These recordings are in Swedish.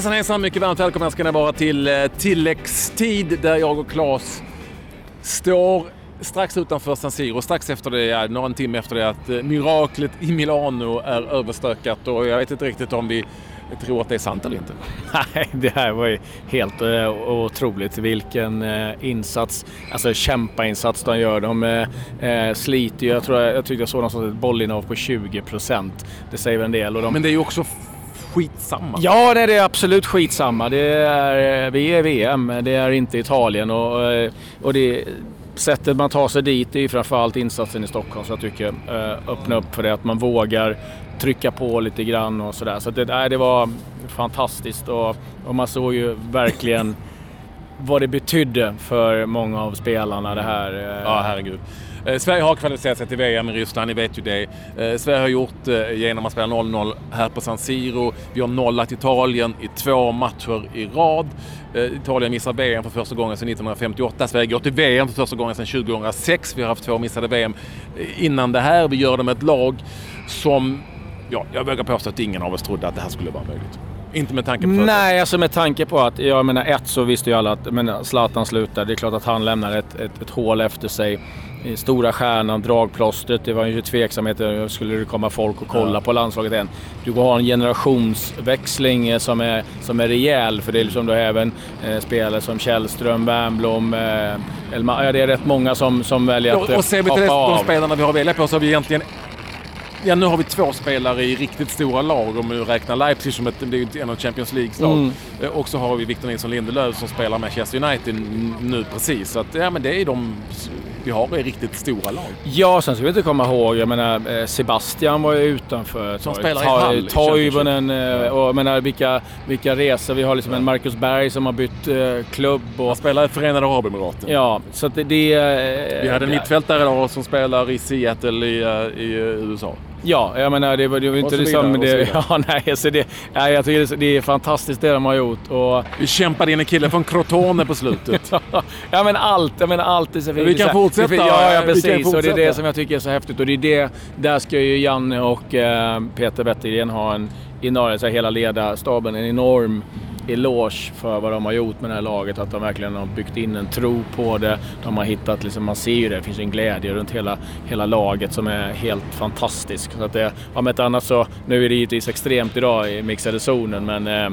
Hejsan hejsan, mycket varmt välkomna ska ni vara till eh, tilläggstid där jag och Claes står strax utanför San Siro, strax efter det, någon timme efter det att eh, miraklet i Milano är överstökat och jag vet inte riktigt om vi tror att det är sant eller inte. Nej, det här var ju helt uh, otroligt. Vilken insats, alltså kämpainsats de gör. De sliter ju. Jag, tror, jag tyckte jag såg något ett bollinnehav på 20 procent. Det säger väl en del. Och de... Men det är ju också skitsamma. Ja, det är absolut skitsamma. Det är, vi är VM, det är inte Italien och, och det sättet man tar sig dit är ju framförallt insatsen i Stockholm så jag tycker öppna upp för det. Att man vågar trycka på lite grann och sådär. Så det, nej, det var fantastiskt och, och man såg ju verkligen vad det betydde för många av spelarna det här. Eh. Ja, herregud. Eh, Sverige har kvalificerat sig till VM i Ryssland, ni vet ju det. Eh, Sverige har gjort det genom att spela 0-0 här på San Siro. Vi har nollat Italien i två matcher i rad. Italien missar VM för första gången sedan 1958. Sverige går till VM för första gången sedan 2006. Vi har haft två missade VM innan det här. Vi gör det med ett lag som ja, jag vågar påstå att ingen av oss trodde att det här skulle vara möjligt. Inte med tanke på Nej, alltså med tanke på att, jag menar ett så visste ju alla att men Zlatan slutar. Det är klart att han lämnar ett, ett, ett hål efter sig. Stora stjärnan, dragplåstret. Det var ju tveksamheter. Skulle det komma folk och kolla ja. på landslaget än? Du har en generationsväxling eh, som är, som är rejäl. För det är liksom då även eh, spelare som Källström, Wernbloom, eh, Elma, ja, det är rätt många som, som väljer att och, och ser vi till de spelarna vi har välja på så har vi egentligen Ja, nu har vi två spelare i riktigt stora lag om du räknar Leipzig som ett, det är en av Champions Leagues lag. Mm. Eh, och så har vi Victor Nilsson Lindelöf som spelar Manchester United nu precis. Så att, ja, men det är de vi har i riktigt stora lag. Ja, sen ska vi inte komma ihåg, jag menar eh, Sebastian var ju utanför. Som spelar i Hall. Toivonen eh, och jag menar vilka, vilka resor. Vi har liksom en Marcus Berg som har bytt klubb. Och... Han spelar i Förenade Arabemiraten. Ja, så att det... vi hade en mittfältare idag som spelar i Seattle i, i USA. Ja, jag menar det var, det var inte liksom... Det, ja, nej, alltså det, nej, jag tycker det är fantastiskt det de har gjort. Och, vi kämpade in en kille från Crotone på slutet. ja, men allt. Jag menar allt är så fint. Vi kan fortsätta. Ja, ja precis. Och det är det som jag tycker är så häftigt. Och det är det, där ska ju Janne och eh, Peter Wettergren ha en enorm, så hela ledarstaben, en enorm eloge för vad de har gjort med det här laget. Att de verkligen har byggt in en tro på det. De har hittat, liksom, man ser ju det, det finns en glädje runt hela, hela laget som är helt fantastisk. Så att det, om ett annat så, nu är det givetvis extremt idag i mixade zonen men eh,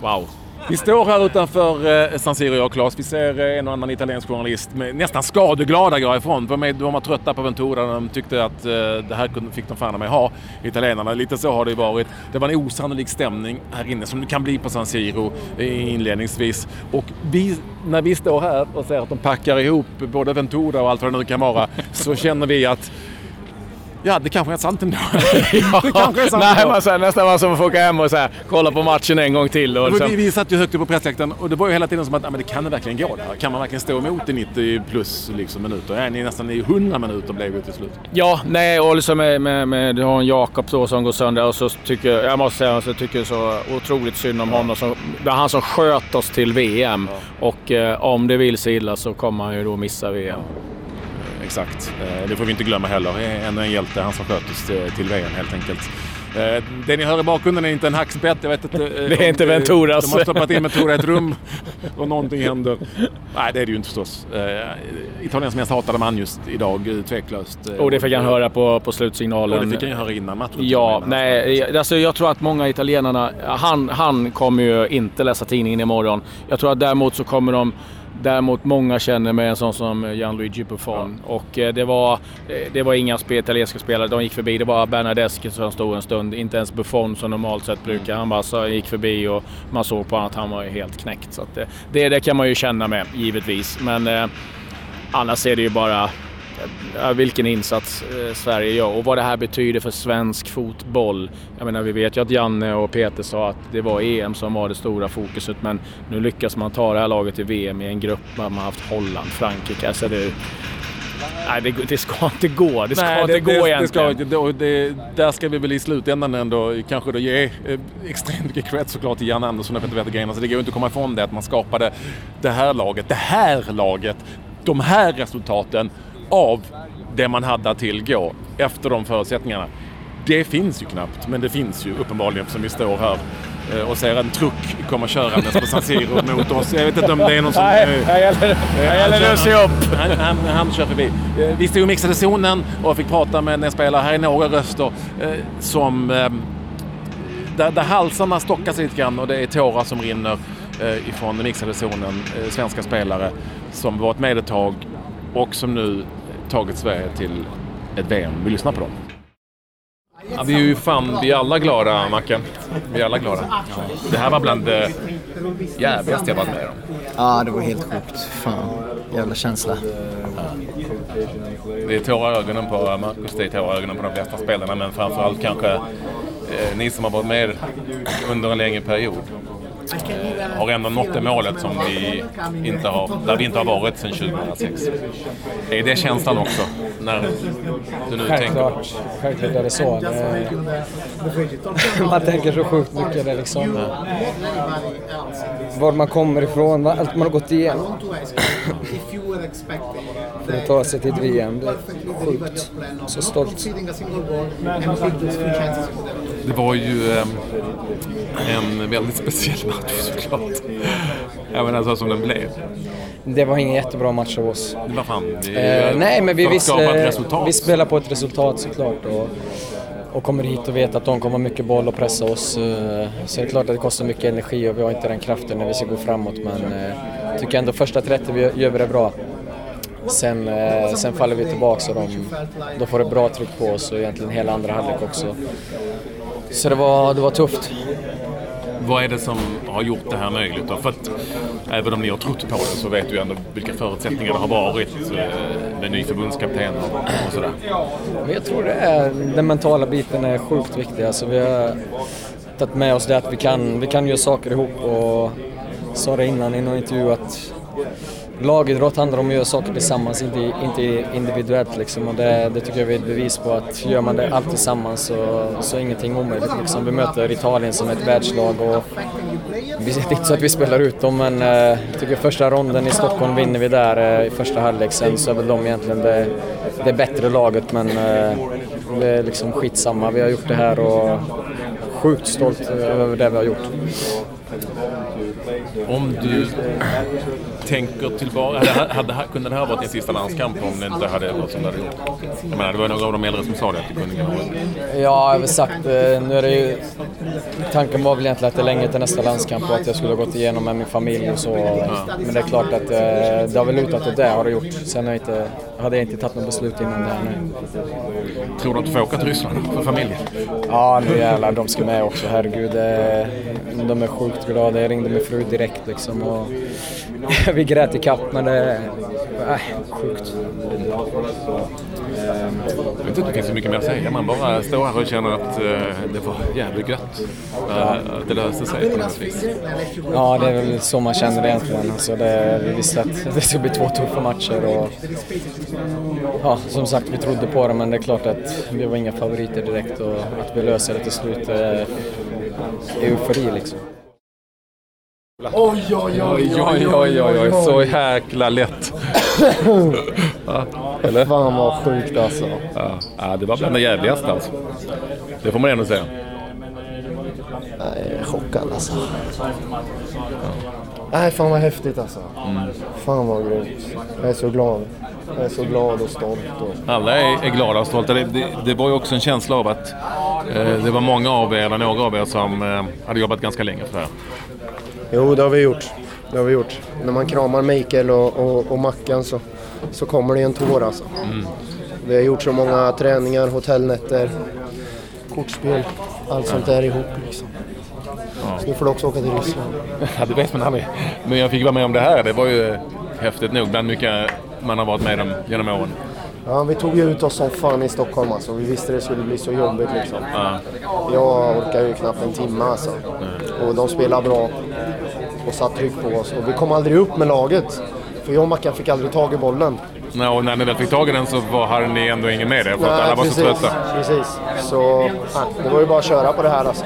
wow. Vi står här utanför eh, San Siro, jag och Claes. Vi ser eh, en och annan italiensk journalist med nästan skadeglada går ifrån. De, var trötta på Ventura. De tyckte att eh, det här fick de fan mig ha, italienarna. Lite så har det varit. Det var en osannolik stämning här inne som det kan bli på San Siro inledningsvis. Och vi, när vi står här och ser att de packar ihop både Ventura och allt vad det nu kan vara så känner vi att Ja, det kanske är sant ändå. ja, det kanske är sant Nej, ändå. Man, så här, nästan som att få åka hem och så här, kolla på matchen en gång till. Och liksom. vi, vi satt ju högt upp på pressläktaren och det var ju hela tiden som att, ja, men det kan det verkligen gå där? Kan man verkligen stå emot i 90 plus liksom, minuter? Ja, ni nästan i 100 minuter blev det till slut. Ja, nej, och liksom med, med, med du har en Jakob då som går sönder och så tycker jag, måste säga, så tycker jag så otroligt synd om ja. honom. Som, det var han som sköt oss till VM ja. och eh, om det vill sig illa så kommer han ju då missa VM. Ja exakt. Eh, det får vi inte glömma heller. Ännu en hjälte, han som sköt till VM helt enkelt. Eh, det ni hör i bakgrunden är inte en hackspett. Jag vet inte. Eh, det är inte Venturas. De har stoppat in Ventura i ett rum och någonting händer. Nej, det är det ju inte förstås. Italiens mest hatade man just idag, tveklöst. Och det fick han höra på, på slutsignalen. Och det fick han ju höra innan matchen. Ja, nej, alltså jag tror att många italienarna, han, han kommer ju inte läsa tidningen imorgon. Jag tror att däremot så kommer de Däremot många känner med en sån som Gianluigi Buffon. Ja. Och eh, det var, eh, det var inga italienska spelare, de gick förbi. Det var Bernadeschi som stod en stund. Inte ens Buffon som normalt sett brukar. Han bara så gick förbi och man såg på honom att han var helt knäckt. Så det, det, det, kan man ju känna med, givetvis. Men eh, annars är det ju bara vilken insats eh, Sverige gör och vad det här betyder för svensk fotboll. Jag menar, vi vet ju att Janne och Peter sa att det var EM som var det stora fokuset men nu lyckas man ta det här laget till VM i en grupp. Man har haft Holland, Frankrike. Alltså det, Nej, det, det, ska inte gå. Det ska Nej, inte det, gå det, egentligen. Det ska, det, där ska vi väl i slutändan ändå kanske då ge eh, extremt mycket cred såklart till Jan Andersson och Peter Wettergren. Alltså det går inte att komma ifrån det att man skapade det här laget, det här laget, de här resultaten av det man hade att tillgå efter de förutsättningarna. Det finns ju knappt, men det finns ju uppenbarligen som vi står här eh, och ser en truck komma körandes på San Siro mot oss. Jag vet inte om det är någon som... Nej, eh, här gäller det- det att se upp. Han, han, han kör förbi. Eh, Vi stod och mixade zonen och fick prata med en spelare. Här är några röster eh, som... Eh, där, där halsarna stockas lite grann och det är tårar som rinner eh, ifrån den mixade zonen. Eh, svenska spelare som varit med ett tag och som nu tagit Sverige till ett VM. Vi lyssnar på dem. Ja, vi är ju fan, vi är alla glada Macke. Vi är alla glada. Det här var bland det jävligaste jag varit med om. Ja, det var helt sjukt. Fan, jävla känsla. Det är tårar i ögonen på Marcus, det är tårar i ögonen på de flesta spelarna men framförallt kanske eh, ni som har varit med under en längre period har ändå nått det målet som vi inte har, där vi inte har varit sedan 2006. Är det känslan också när du nu tänker? Självklart, är det så. Man tänker så sjukt mycket det liksom. Var man kommer ifrån, allt man har gått igenom. För att ta sig till ett VM, det är sjukt. Så stolt. Det var ju eh, en väldigt speciell match såklart. Även alltså som den blev. Det var ingen jättebra match av oss. Det var fan... Vi, Eh, nej, men vi, resultat. vi spelar på ett resultat såklart. Och, och kommer hit och vet att de kommer ha mycket boll och pressa oss. eh, Så det är klart att det kostar mycket energi och vi har inte den kraften när vi ska gå framåt. Men eh, jag tycker ändå första 30 vi gör vi det bra. Sen, eh, sen faller vi tillbaka och de, de får ett bra tryck på oss och egentligen hela andra halvlek också. Så det var, det var tufft. Vad är det som har gjort det här möjligt? Då? För att även om ni har trott på det så vet du ändå vilka förutsättningar det har varit eh, med ny förbundskapten och, sådär. Jag tror det är, den mentala biten är sjukt viktig. Alltså vi har tagit med oss det att vi kan, vi kan göra saker ihop och sa det innan i någon intervju att lagidrott handlar om att göra saker tillsammans, inte, inte individuellt liksom. Och det, det tycker jag vi är ett bevis på att gör man det allt tillsammans så, så är ingenting omöjligt liksom. Vi möter Italien som ett världslag och vi, det är inte så att vi spelar ut dem men eh, jag tycker första ronden i Stockholm vinner vi där eh, i första halvlek. Sen så är väl de egentligen det, det bättre laget men eh, det är liksom skitsamma. Vi har gjort det här och sjukt stolt över det vi har gjort. Om du tänker tillbaka, hade, hade, kunde det här varit din sista landskamp om det inte hade gått som det hade gjort? Jag menar, det var några av de äldre som sa det, att det kunde gå. Ja, jag har sagt eh, nu är det ju... Tanken var väl egentligen att det är länge till nästa landskamp och att jag skulle ha gått igenom med min familj och så. Men det är klart att eh, det har väl lutat åt det har det gjort. Sen har jag inte, hade jag inte tagit något beslut innan det här nu. Tror du att du får åka till Ryssland för familjen? Ja, nu jävlar, de ska med också. Herregud, de är sjukt glada. Jag ringde min fru direkt liksom och vi grät i kapp men det är äh, sjukt. Jag vet inte, det finns så mycket mer att säga. Man bara står här och känner att eh, det var jävligt gött. Eh, att det löste sig på något vis. Ja, det är väl så man känner det egentligen. Alltså det, vi visste att det skulle bli två tuffa matcher och ja, som sagt, vi trodde på det men det är klart att vi var inga favoriter direkt och att vi löser det till slut är eufori liksom. Oj, oj, oj, oj, oj, så jäkla lätt. Ja, eller? Fan vad sjukt alltså. Ja, ja, det var bland det jävligaste alltså. Det får man ändå säga. Nej, chockad alltså. Nej, fan vad häftigt alltså. Fan vad grymt. Jag är så glad. Jag är så glad och stolt. Och... Alla är, är glada och stolta. Det, det, det var ju också en känsla av att eh, det var många av er, eller några av er, som eh, hade jobbat ganska länge för det här. Jo, det har vi gjort. Det har vi gjort. När man kramar Mikael och, och, och Mackan så, så kommer det en tår alltså. Vi har gjort så många träningar, hotellnätter, kortspel, allt sånt där ihop liksom. Så nu får du också åka till Ryssland. Ja, det vet man aldrig. Men jag fick vara med om det här. Det var ju häftigt nog bland mycket man har varit med om genom åren. Ja, vi tog ju ut oss som fan i Stockholm alltså. Vi visste det skulle bli så jobbigt liksom. Ja. Jag orkar ju knappt en timme alltså. Och de spelar bra och satt tryck på oss. Och vi kom aldrig upp med laget. För jag och Mackan fick aldrig tag i bollen. Ja, och när ni väl fick tag i den så var, ni ändå ingen med det för att alla var så trötta. precis. Så nej, det var ju bara att köra på det här alltså.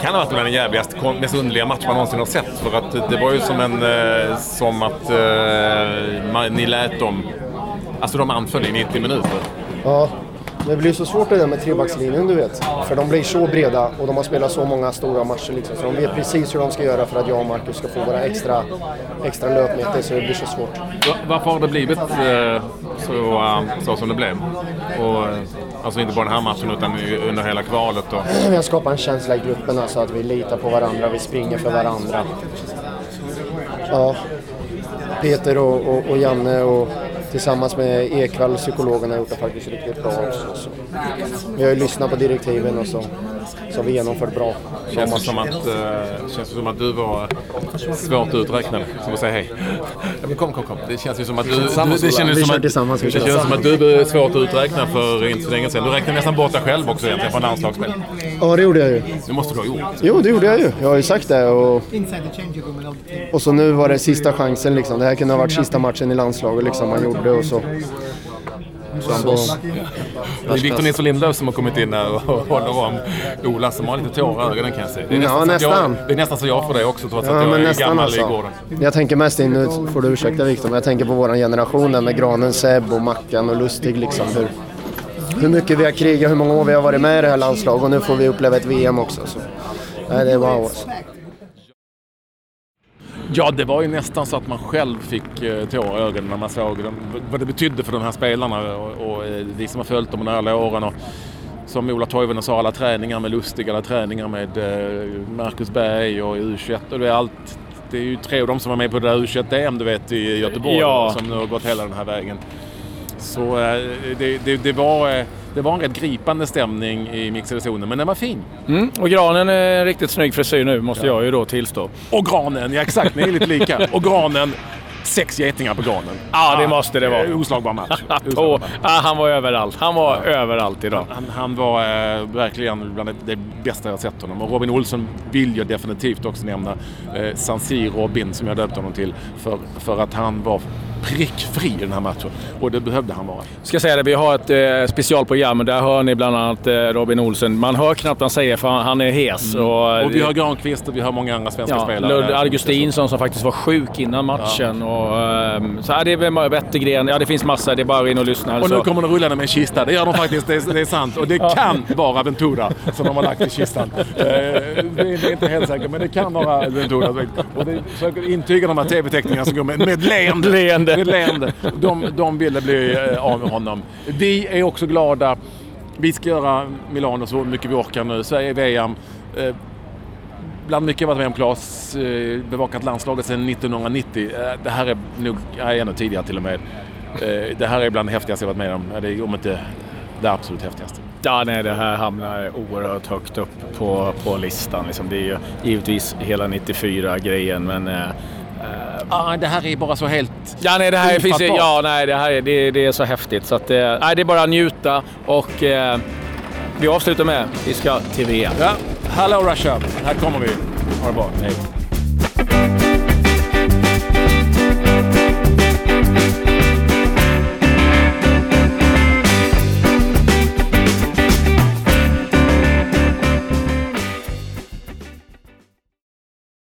Kan ha varit den jävligaste, mest underliga match man någonsin har sett. För att det var ju som en... Eh, som att eh, man, ni lät dem... Alltså de anföll i 90 minuter. Ja, Det blir så svårt det där med trebackslinjen du vet. För de blir så breda och de har spelat så många stora matcher liksom. Så de vet precis hur de ska göra för att jag och Marcus ska få våra extra, extra löpmeter så det blir så svårt. Varför har det blivit eh, så, eh, så som det blev? Och, eh, alltså inte bara den här matchen utan under hela kvalet. Och... Vi har skapat en känsla i gruppen alltså att vi litar på varandra, vi springer för varandra. Ja, Peter och, och, och Janne och tillsammans med Ekvall, psykologen, har gjort det faktiskt riktigt bra också. Så. Vi har ju lyssnat på direktiven och så, så har vi genomfört bra. Känns det som att, uh, känns det som att du var svårt uträknad? Som att säga hej. Ja, men kom, kom, kom. Det känns ju som att du... Det, det känns som att, tillsammans. det känns som att du är svårt uträknad för inte så länge sedan. Du räknade nästan bort dig själv också egentligen från landslagsspel. Ja, det gjorde jag ju. Det måste du ha gjort. Jo, det gjorde jag ju. Jag har ju sagt det. Och, och så nu var det sista chansen liksom. Det här kunde ha varit sista matchen i landslaget liksom. Man gjorde och så. Det är Victor Nilsson Lindlöf som har kommit in här och håller om Ola som har lite tårar i ögonen kan jag säga. Det är nästan, Ja, nästan. Jag, det är nästan så jag får det också trots Ja, att jag är gammal alltså. i gården. Jag tänker mest in, nu får du ursäkta Viktor, men jag tänker på våran generation där med Granen, Seb och Mackan och Lustig liksom. Hur, hur mycket vi har krigat, hur många år vi har varit med i det här landslaget och nu får vi uppleva ett VM också. Så. Nej, det är wow alltså. Ja, det var ju nästan så att man själv fick eh, i ögonen när man såg dem, vad det betydde för de här spelarna och, och eh, vi som har följt dem under alla åren. Och, som Ola Toivonen sa, alla träningar med Lustig, alla träningar med eh, Marcus Berg och U21 och det är allt. Det är ju tre av dem som var med på det där U21-DM du vet i Göteborg Ja. som nu har gått hela den här vägen. Så eh, det, det, det, var, det var en rätt gripande stämning i mixade zonen, men den var fin. Mm. Och granen är en riktigt snygg frisyr nu, måste jag ju då tillstå. Och granen, ja exakt, ni är lite lika. Och granen, sex getingar på granen. Ja, det måste det vara. Oslagbar match. Oslagbar match. ah, han var överallt. Han var överallt idag. Han, han var eh, verkligen bland det, det bästa jag sett honom. Och Robin Olsson vill jag definitivt också nämna. Eh, Sansi Robin som jag döpte honom till. För, för att han var prickfri i den här matchen. Och det behövde han vara. Ska säga det, vi har ett eh, specialprogram och där hör ni bland annat eh, Robin Olsen. Man hör knappt vad han säger för han, han är hes. Och, Mm. Och vi har Granqvist och vi har många andra svenska ja, spelare. Lund Augustinsson som faktiskt var sjuk innan matchen. Och, ehm, så här, det är Wettergren. Ja, det finns massor. Det är bara att in och lyssna. Och Alltså. nu kommer de rullande med en kista. Det gör de faktiskt, det är, det är sant. Och det kan vara Ventura som de har lagt i kistan. Eh, det, är, inte helt säkert, men det kan vara Ventura. Och det försöker intyga de här tv-teckningarna som går med, med. Leende. Med ett leende. De, de ville bli eh, av med honom. Vi är också glada. Vi ska göra Milano så mycket vi orkar nu. Sverige VM. Eh, bland mycket jag varit med om Claes, eh, bevakat landslaget sedan 1990. Det här är nog, ja, ännu tidigare till och med. Det här är bland det häftigaste jag varit med om. Det är om inte det absolut häftigaste. Ja, nej, det här hamnar oerhört högt upp på, på listan. Liksom. Det är ju givetvis hela 94-grejen, men... Eh, Ah, det här är bara så helt... ja, nej, det här finns ja, nej, det här är, det, det är så häftigt. Så att, eh, nej, det är bara att njuta och eh, vi avslutar med vi ska till VM. Ja, Hello Russia! Här kommer vi. Ha det bra. Hej.